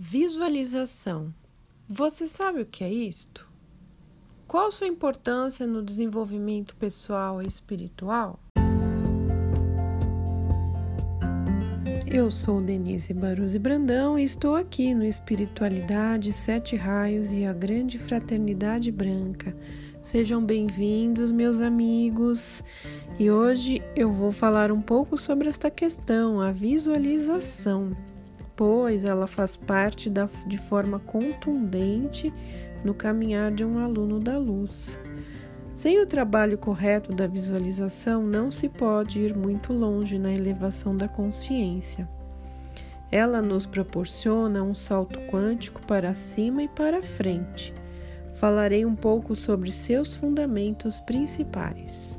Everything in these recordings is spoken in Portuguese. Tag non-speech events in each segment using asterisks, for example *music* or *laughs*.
Visualização. Você sabe o que é isto? Qual sua importância no desenvolvimento pessoal e espiritual? Eu sou Denise Baruzzi Brandão e estou aqui no Espiritualidade, Sete Raios e a Grande Fraternidade Branca. Sejam bem-vindos, meus amigos. E hoje eu vou falar um pouco sobre esta questão, a visualização pois ela faz parte da, de forma contundente no caminhar de um aluno da luz. Sem o trabalho correto da visualização, não se pode ir muito longe na elevação da consciência. Ela nos proporciona um salto quântico para cima e para frente. Falarei um pouco sobre seus fundamentos principais.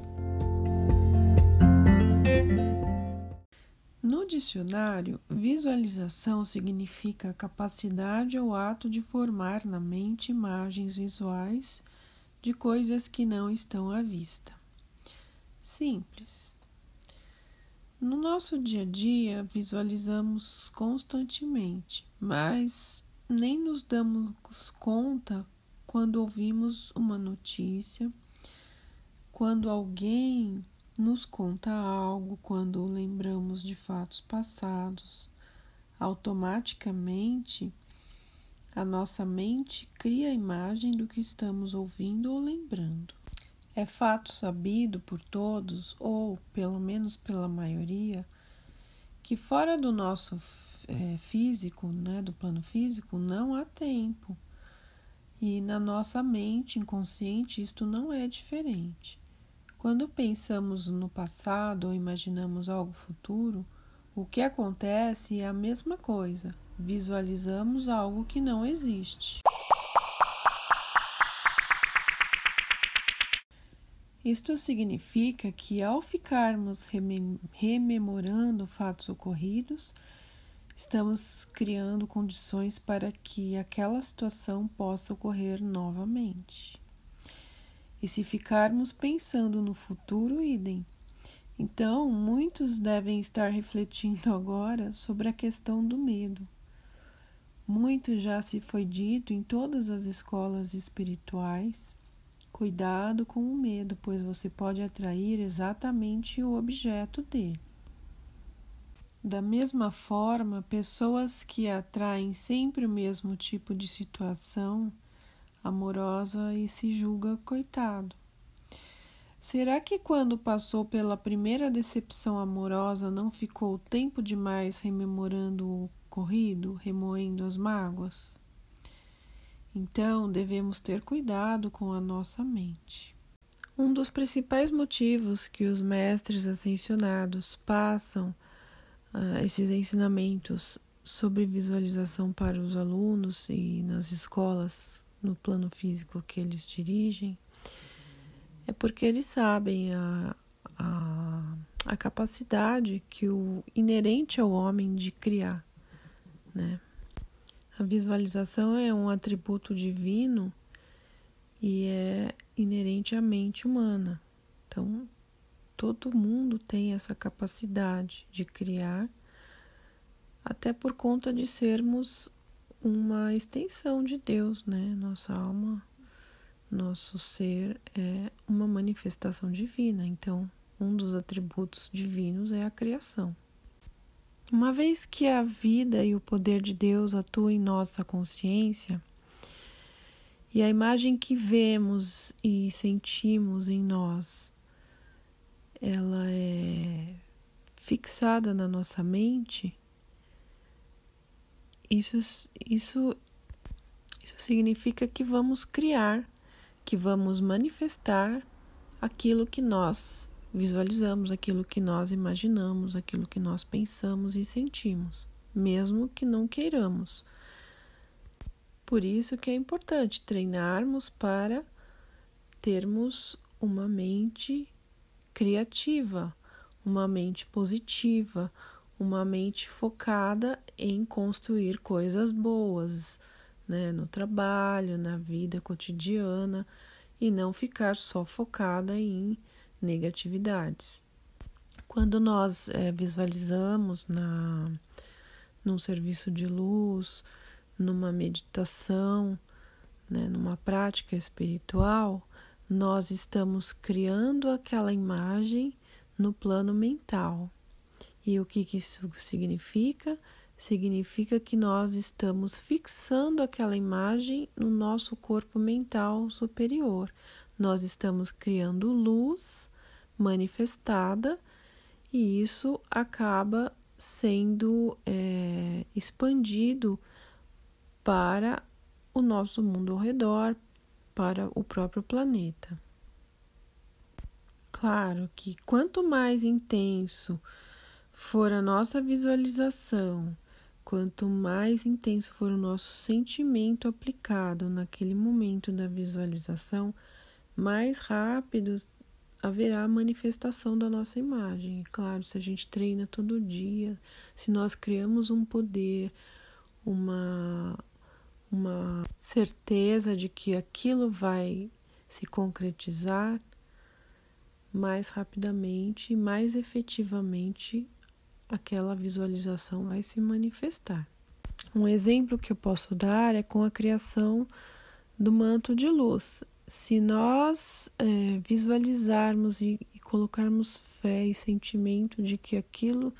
Dicionário, visualização significa capacidade ou ato de formar na mente imagens visuais de coisas que não estão à vista. Simples. No nosso dia a dia, visualizamos constantemente, mas nem nos damos conta quando ouvimos uma notícia, quando alguém nos conta algo quando lembramos de fatos passados. Automaticamente, a nossa mente cria a imagem do que estamos ouvindo ou lembrando. É fato sabido por todos, ou pelo menos pela maioria, que fora do nosso é, físico, né, do plano físico, não há tempo. E na nossa mente inconsciente isto não é diferente. Quando pensamos no passado ou imaginamos algo futuro, o que acontece é a mesma coisa. Visualizamos algo que não existe. Isto significa que, ao ficarmos rememorando fatos ocorridos, estamos criando condições para que aquela situação possa ocorrer novamente. E se ficarmos pensando no futuro, idem. Então, muitos devem estar refletindo *laughs* agora sobre a questão do medo. Muito já se foi dito em todas as escolas espirituais. Cuidado com o medo, pois você pode atrair exatamente o objeto dele. Da mesma forma, pessoas que atraem sempre o mesmo tipo de situação amorosa e se julga coitado. Será que quando passou pela primeira decepção amorosa não ficou tempo demais rememorando o ocorrido, remoendo as mágoas? Então devemos ter cuidado com a nossa mente. Um dos principais motivos que os mestres ascensionados passam uh, esses ensinamentos sobre visualização para os alunos e nas escolas no plano físico que eles dirigem, é porque eles sabem a, a, a capacidade que o inerente ao homem de criar, né? A visualização é um atributo divino e é inerente à mente humana. Então, todo mundo tem essa capacidade de criar, até por conta de sermos uma extensão de Deus, né? Nossa alma, nosso ser é uma manifestação divina. Então, um dos atributos divinos é a criação. Uma vez que a vida e o poder de Deus atuam em nossa consciência, e a imagem que vemos e sentimos em nós, ela é fixada na nossa mente, isso, isso, isso significa que vamos criar, que vamos manifestar aquilo que nós visualizamos, aquilo que nós imaginamos, aquilo que nós pensamos e sentimos, mesmo que não queiramos. Por isso que é importante treinarmos para termos uma mente criativa, uma mente positiva, uma mente focada em construir coisas boas, né, no trabalho, na vida cotidiana e não ficar só focada em negatividades. Quando nós é, visualizamos na num serviço de luz, numa meditação, né, numa prática espiritual, nós estamos criando aquela imagem no plano mental. E o que, que isso significa? Significa que nós estamos fixando aquela imagem no nosso corpo mental superior. Nós estamos criando luz manifestada e isso acaba sendo é, expandido para o nosso mundo ao redor, para o próprio planeta. Claro que quanto mais intenso for a nossa visualização, quanto mais intenso for o nosso sentimento aplicado naquele momento da visualização, mais rápido haverá a manifestação da nossa imagem. claro, se a gente treina todo dia, se nós criamos um poder, uma, uma certeza de que aquilo vai se concretizar, mais rapidamente, mais efetivamente aquela visualização vai se manifestar. Um exemplo que eu posso dar é com a criação do manto de luz. Se nós é, visualizarmos e, e colocarmos fé e sentimento de que aquilo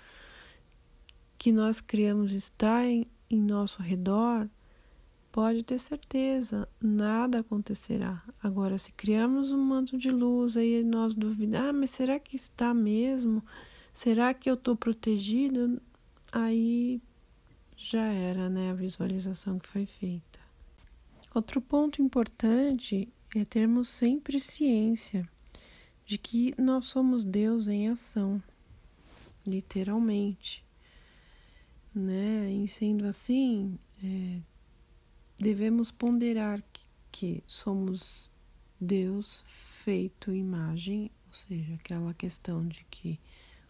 que nós criamos está em, em nosso redor, pode ter certeza, nada acontecerá. Agora, se criarmos um manto de luz, aí nós duvidamos, ah, mas será que está mesmo? Será que eu estou protegido? Aí já era, né, a visualização que foi feita. Outro ponto importante é termos sempre ciência de que nós somos Deus em ação, literalmente, né? E sendo assim, é, devemos ponderar que, que somos Deus feito imagem, ou seja, aquela questão de que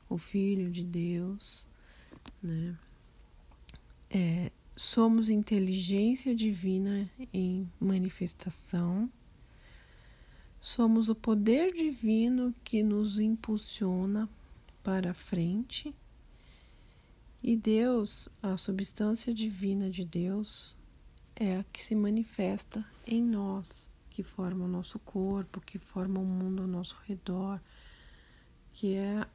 o Filho de Deus, né? É, somos inteligência divina em manifestação, somos o poder divino que nos impulsiona para a frente, e Deus, a substância divina de Deus, é a que se manifesta em nós, que forma o nosso corpo, que forma o mundo ao nosso redor, que é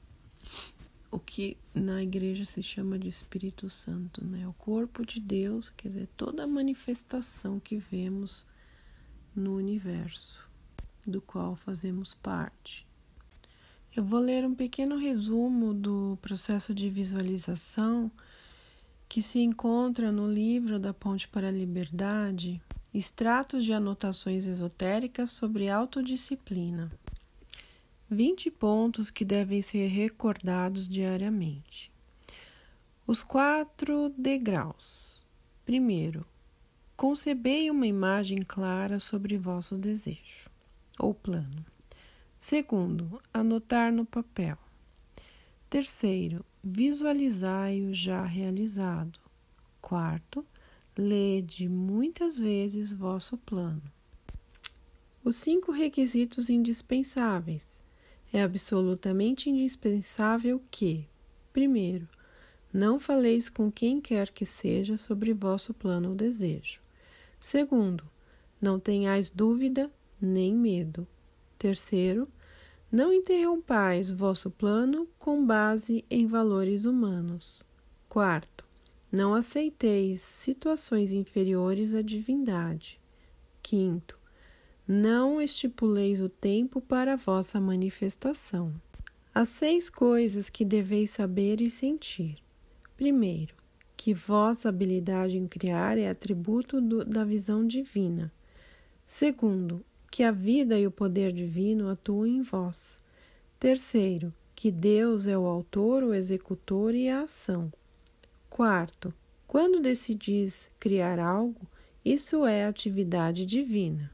o que na igreja se chama de Espírito Santo, né? O corpo de Deus, quer dizer, toda a manifestação que vemos no universo, do qual fazemos parte. Eu vou ler um pequeno resumo do processo de visualização que se encontra no livro da Ponte para a Liberdade, extratos de anotações esotéricas sobre autodisciplina. 20 pontos que devem ser recordados diariamente. Os quatro degraus. Primeiro, concebei uma imagem clara sobre vosso desejo ou plano. Segundo, anotar no papel. Terceiro, visualizai-o já realizado. Quarto, lede muitas vezes vosso plano. Os cinco requisitos indispensáveis é absolutamente indispensável que, primeiro, não faleis com quem quer que seja sobre vosso plano ou desejo. Segundo, não tenhais dúvida nem medo. Terceiro, não interrompais vosso plano com base em valores humanos. Quarto, não aceiteis situações inferiores à divindade. Quinto, não estipuleis o tempo para a vossa manifestação. As seis coisas que deveis saber e sentir. Primeiro, que vossa habilidade em criar é atributo do, da visão divina. Segundo, que a vida e o poder divino atuam em vós. Terceiro, que Deus é o autor, o executor e a ação. Quarto, quando decidis criar algo, isso é atividade divina.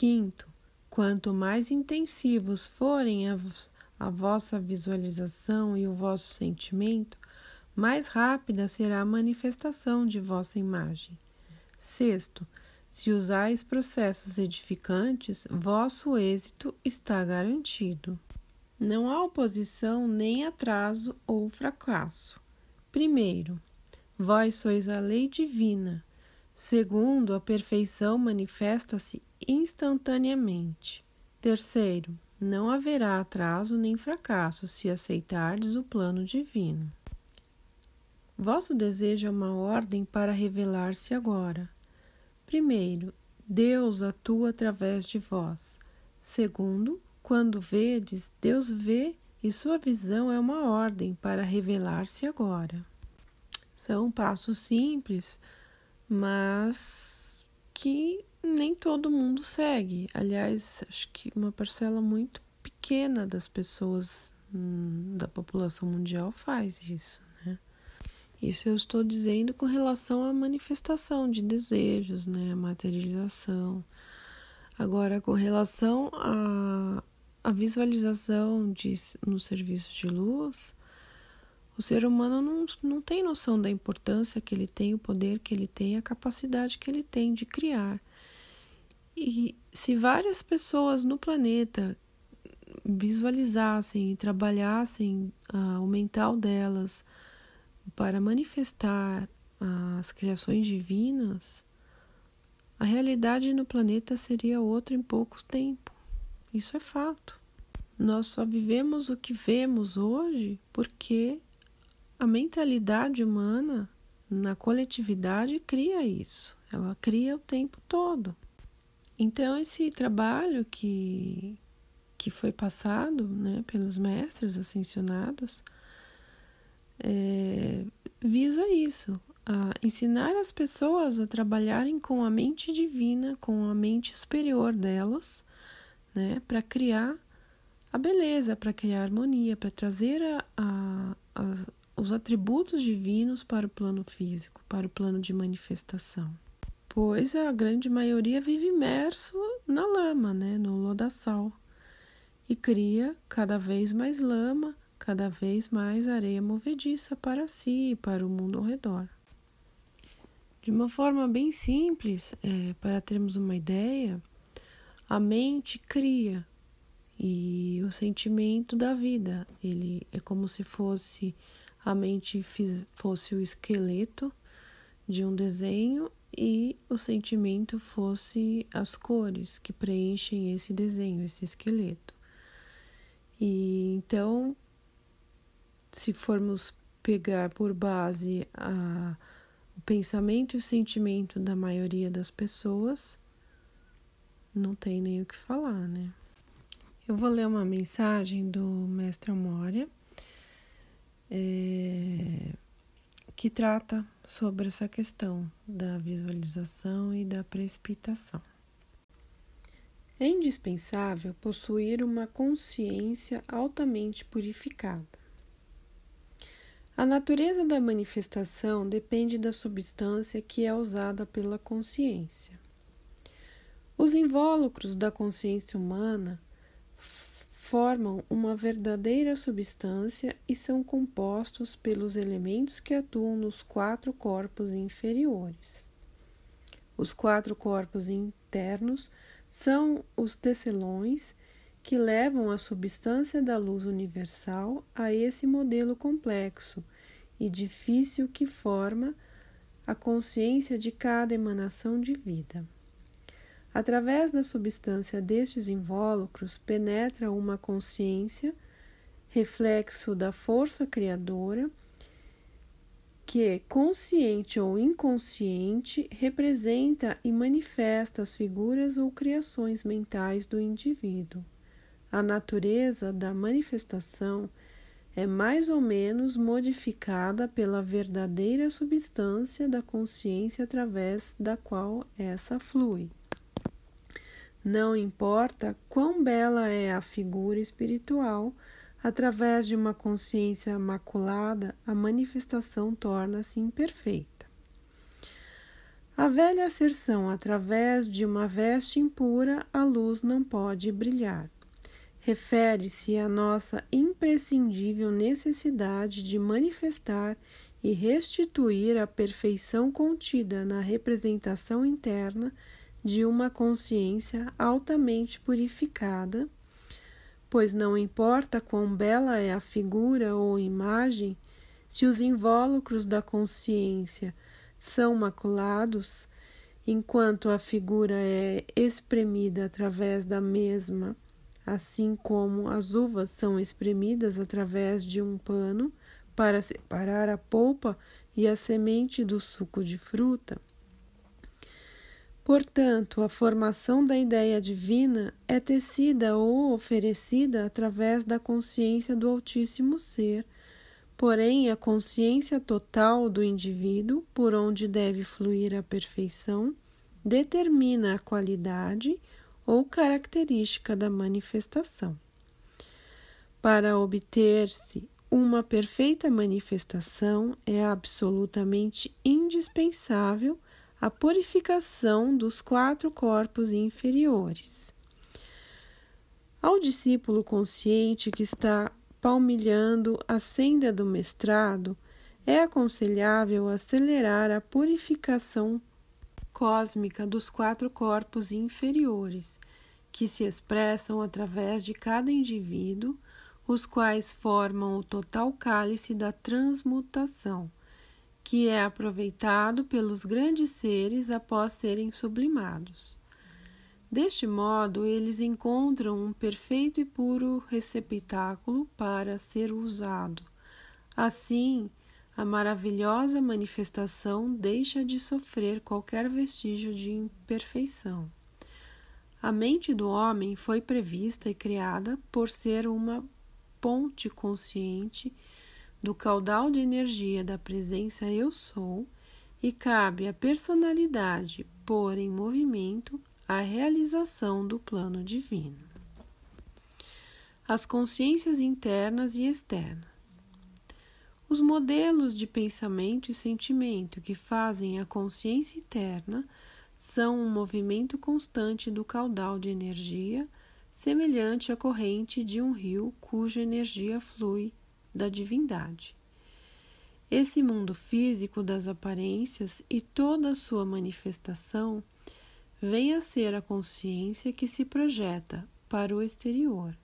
Quinto, quanto mais intensivos forem a, a vossa visualização e o vosso sentimento, mais rápida será a manifestação de vossa imagem. Sexto, se usais processos edificantes, vosso êxito está garantido. Não há oposição nem atraso ou fracasso. Primeiro, vós sois a lei divina. Segundo, a perfeição manifesta-se instantaneamente. Terceiro, não haverá atraso nem fracasso se aceitardes o plano divino. Vosso desejo é uma ordem para revelar-se agora. Primeiro, Deus atua através de vós. Segundo, quando vedes, Deus vê e sua visão é uma ordem para revelar-se agora. São passos simples, mas que nem todo mundo segue. Aliás, acho que uma parcela muito pequena das pessoas hum, da população mundial faz isso. Isso eu estou dizendo com relação à manifestação de desejos, né, materialização. Agora, com relação à, à visualização de, no serviço de luz, o ser humano não, não tem noção da importância que ele tem, o poder que ele tem, a capacidade que ele tem de criar. E se várias pessoas no planeta visualizassem e trabalhassem uh, o mental delas, para manifestar as criações divinas, a realidade no planeta seria outra em pouco tempo. Isso é fato. Nós só vivemos o que vemos hoje porque a mentalidade humana na coletividade cria isso. Ela cria o tempo todo. Então esse trabalho que que foi passado, né, pelos mestres ascensionados, é, visa isso, a ensinar as pessoas a trabalharem com a mente divina, com a mente superior delas, né, para criar a beleza, para criar a harmonia, para trazer a, a, a, os atributos divinos para o plano físico, para o plano de manifestação. Pois a grande maioria vive imerso na lama, né, no lodaçal, e cria cada vez mais lama, cada vez mais areia movediça para si e para o mundo ao redor. De uma forma bem simples, é, para termos uma ideia, a mente cria e o sentimento da vida. Ele é como se fosse a mente fosse o esqueleto de um desenho e o sentimento fosse as cores que preenchem esse desenho, esse esqueleto. E então se formos pegar por base a, o pensamento e o sentimento da maioria das pessoas, não tem nem o que falar, né? Eu vou ler uma mensagem do mestre Amória é, que trata sobre essa questão da visualização e da precipitação. É indispensável possuir uma consciência altamente purificada a natureza da manifestação depende da substância que é usada pela consciência. Os invólucros da consciência humana formam uma verdadeira substância e são compostos pelos elementos que atuam nos quatro corpos inferiores. Os quatro corpos internos são os tecelões que levam a substância da luz universal a esse modelo complexo e difícil que forma a consciência de cada emanação de vida. Através da substância destes invólucros penetra uma consciência, reflexo da força criadora, que, consciente ou inconsciente, representa e manifesta as figuras ou criações mentais do indivíduo. A natureza da manifestação é mais ou menos modificada pela verdadeira substância da consciência através da qual essa flui. Não importa quão bela é a figura espiritual, através de uma consciência maculada, a manifestação torna-se imperfeita. A velha asserção, através de uma veste impura, a luz não pode brilhar refere-se à nossa imprescindível necessidade de manifestar e restituir a perfeição contida na representação interna de uma consciência altamente purificada, pois não importa quão bela é a figura ou imagem, se os invólucros da consciência são maculados, enquanto a figura é espremida através da mesma, assim como as uvas são espremidas através de um pano para separar a polpa e a semente do suco de fruta. Portanto, a formação da ideia divina é tecida ou oferecida através da consciência do Altíssimo Ser, porém, a consciência total do indivíduo, por onde deve fluir a perfeição, determina a qualidade ou característica da manifestação. Para obter-se uma perfeita manifestação, é absolutamente indispensável a purificação dos quatro corpos inferiores. Ao discípulo consciente que está palmilhando a senda do mestrado, é aconselhável acelerar a purificação cósmica dos quatro corpos inferiores, que se expressam através de cada indivíduo os quais formam o total cálice da transmutação, que é aproveitado pelos grandes seres após serem sublimados. Deste modo, eles encontram um perfeito e puro receptáculo para ser usado. Assim, a maravilhosa manifestação deixa de sofrer qualquer vestígio de imperfeição. A mente do homem foi prevista e criada por ser uma ponte consciente do caudal de energia da presença Eu Sou e cabe à personalidade pôr em movimento a realização do plano divino. As consciências internas e externas. Os modelos de pensamento e sentimento que fazem a consciência interna são um movimento constante do caudal de energia semelhante à corrente de um rio cuja energia flui da divindade. Esse mundo físico das aparências e toda a sua manifestação vem a ser a consciência que se projeta para o exterior.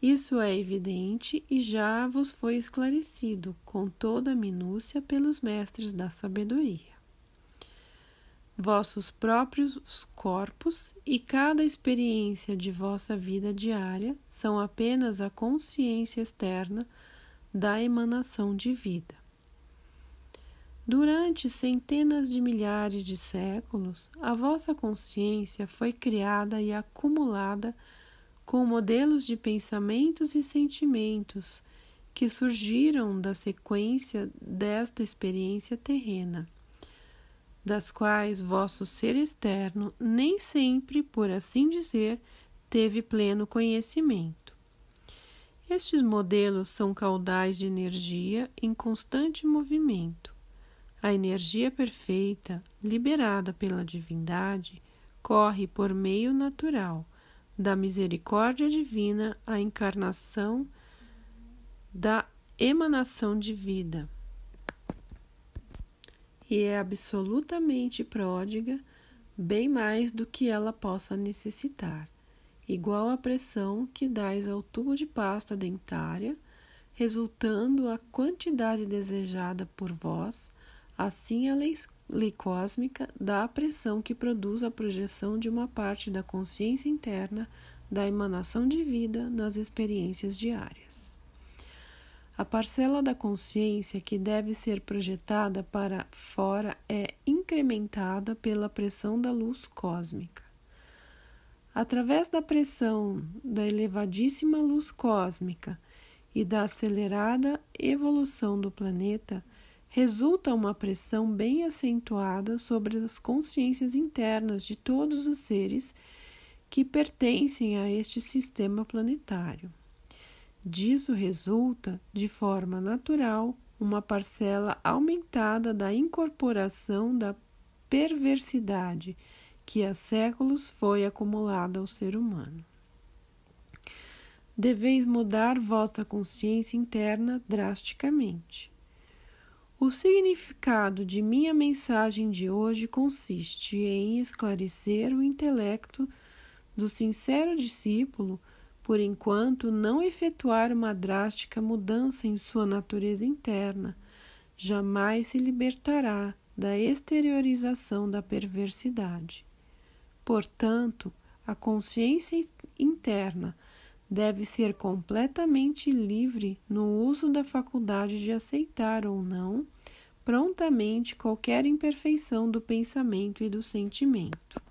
Isso é evidente e já vos foi esclarecido com toda a minúcia pelos mestres da sabedoria vossos próprios corpos e cada experiência de vossa vida diária são apenas a consciência externa da emanação de vida. Durante centenas de milhares de séculos, a vossa consciência foi criada e acumulada com modelos de pensamentos e sentimentos que surgiram da sequência desta experiência terrena das quais vosso ser externo nem sempre, por assim dizer, teve pleno conhecimento. Estes modelos são caudais de energia em constante movimento. A energia perfeita, liberada pela divindade, corre por meio natural da misericórdia divina à encarnação da emanação de vida e é absolutamente pródiga, bem mais do que ela possa necessitar, igual à pressão que dais ao tubo de pasta dentária, resultando a quantidade desejada por vós, assim a lei, lei cósmica dá a pressão que produz a projeção de uma parte da consciência interna da emanação de vida nas experiências diárias. A parcela da consciência que deve ser projetada para fora é incrementada pela pressão da luz cósmica. Através da pressão da elevadíssima luz cósmica e da acelerada evolução do planeta, resulta uma pressão bem acentuada sobre as consciências internas de todos os seres que pertencem a este sistema planetário. Disso resulta, de forma natural, uma parcela aumentada da incorporação da perversidade que há séculos foi acumulada ao ser humano. Deveis mudar vossa consciência interna drasticamente. O significado de minha mensagem de hoje consiste em esclarecer o intelecto do sincero discípulo por enquanto não efetuar uma drástica mudança em sua natureza interna, jamais se libertará da exteriorização da perversidade. Portanto, a consciência interna deve ser completamente livre no uso da faculdade de aceitar ou não prontamente qualquer imperfeição do pensamento e do sentimento.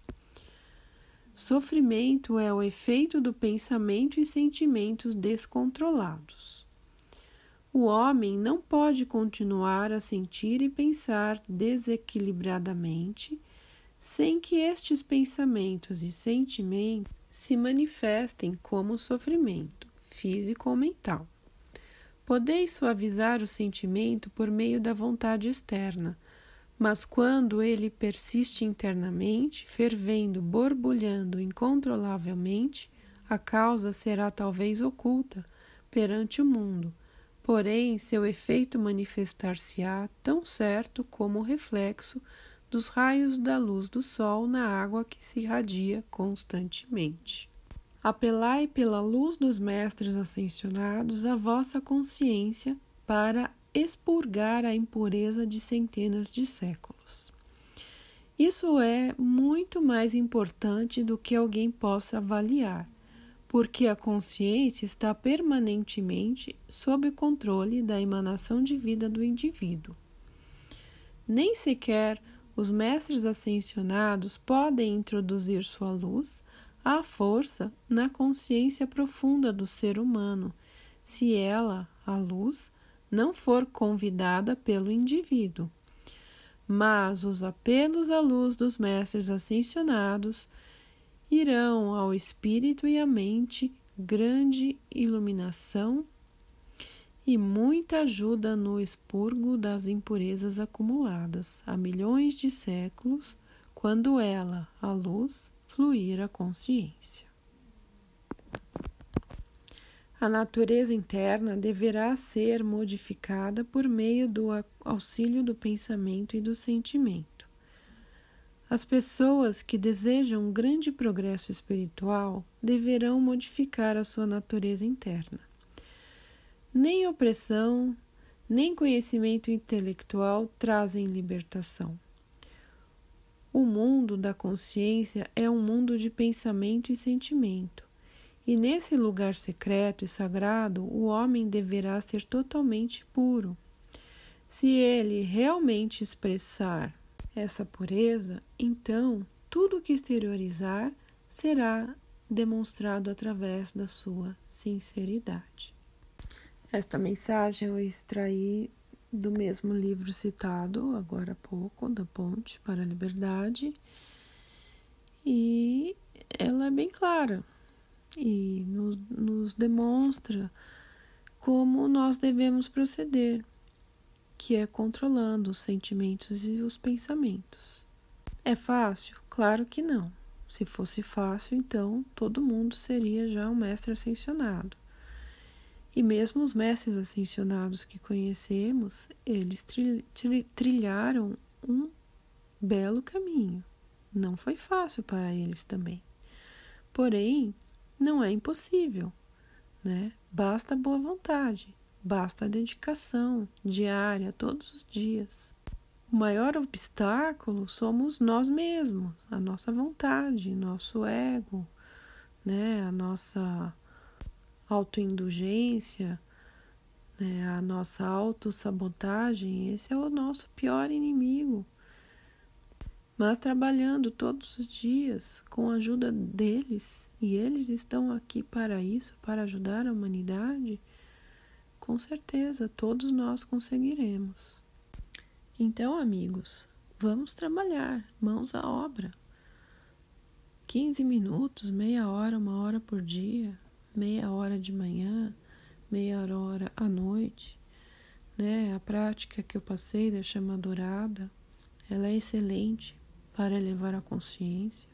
Sofrimento é o efeito do pensamento e sentimentos descontrolados. O homem não pode continuar a sentir e pensar desequilibradamente sem que estes pensamentos e sentimentos se manifestem como sofrimento físico ou mental. Podeis suavizar o sentimento por meio da vontade externa, mas quando ele persiste internamente, fervendo, borbulhando incontrolavelmente, a causa será talvez oculta perante o mundo, porém seu efeito manifestar-se-á tão certo como o reflexo dos raios da luz do sol na água que se irradia constantemente. Apelai pela luz dos mestres ascensionados a vossa consciência para expurgar a impureza de centenas de séculos. Isso é muito mais importante do que alguém possa avaliar, porque a consciência está permanentemente sob o controle da emanação de vida do indivíduo. Nem sequer os mestres ascensionados podem introduzir sua luz à força na consciência profunda do ser humano, se ela, a luz, não for convidada pelo indivíduo. Mas os apelos à luz dos mestres ascensionados irão ao espírito e à mente grande iluminação e muita ajuda no expurgo das impurezas acumuladas há milhões de séculos, quando ela, a luz, fluir consciência. A natureza interna deverá ser modificada por meio do auxílio do pensamento e do sentimento. As pessoas que desejam um grande progresso espiritual deverão modificar a sua natureza interna. Nem opressão, nem conhecimento intelectual trazem libertação. O mundo da consciência é um mundo de pensamento e sentimento, e nesse lugar secreto e sagrado o homem deverá ser totalmente puro. Se ele realmente expressar essa pureza, então tudo que exteriorizar será demonstrado através da sua sinceridade. Esta mensagem eu extraí do mesmo livro citado agora há pouco, Da Ponte para a Liberdade, e ela é bem clara e nos, nos demonstra como nós devemos proceder, que é controlando os sentimentos e os pensamentos. É fácil? Claro que não. Se fosse fácil, então todo mundo seria já um mestre ascensionado. E mesmo os mestres ascensionados que conhecemos, eles trilharam um belo caminho. Não foi fácil para eles também. Porém, não é impossível, né? Basta boa vontade, basta dedicação diária, todos os dias. O maior obstáculo somos nós mesmos, a nossa vontade, nosso ego, né? A nossa autoindulgência, né, a nossa autossabotagem, esse é o nosso pior inimigo. Mas trabalhando todos os dias com a ajuda deles, e eles estão aqui para isso, para ajudar a humanidade, com certeza todos nós conseguiremos. Então, amigos, vamos trabalhar, mãos à obra. 15 minutos, meia hora, uma hora por dia, meia hora de manhã, meia hora à noite, né? A prática que eu passei da chama dourada, ela é excelente para elevar a consciência.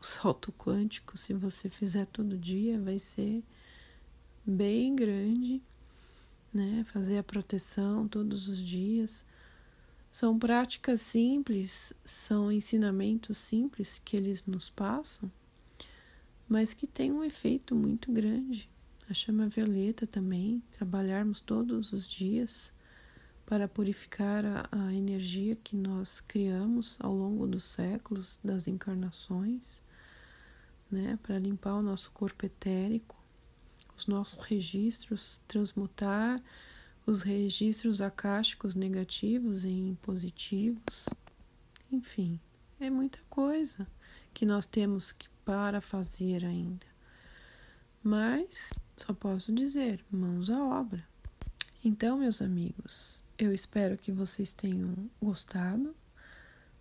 O salto quântico, se você fizer todo dia, vai ser bem grande, né? Fazer a proteção todos os dias. São práticas simples, são ensinamentos simples que eles nos passam mas que tem um efeito muito grande. A chama violeta também, trabalharmos todos os dias para purificar a, a energia que nós criamos ao longo dos séculos, das encarnações, né? Para limpar o nosso corpo etérico, os nossos registros, transmutar os registros acásticos negativos em positivos. Enfim, é muita coisa que nós temos para fazer ainda. Mas só posso dizer, mãos à obra. Então, meus amigos, eu espero que vocês tenham gostado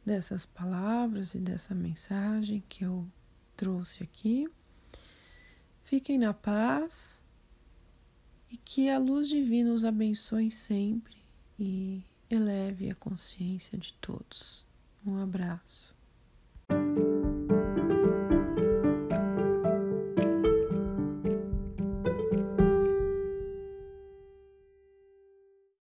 dessas palavras e dessa mensagem que eu trouxe aqui. Fiquem na paz e que a luz divina os abençoe sempre e eleve a consciência de todos. Um abraço.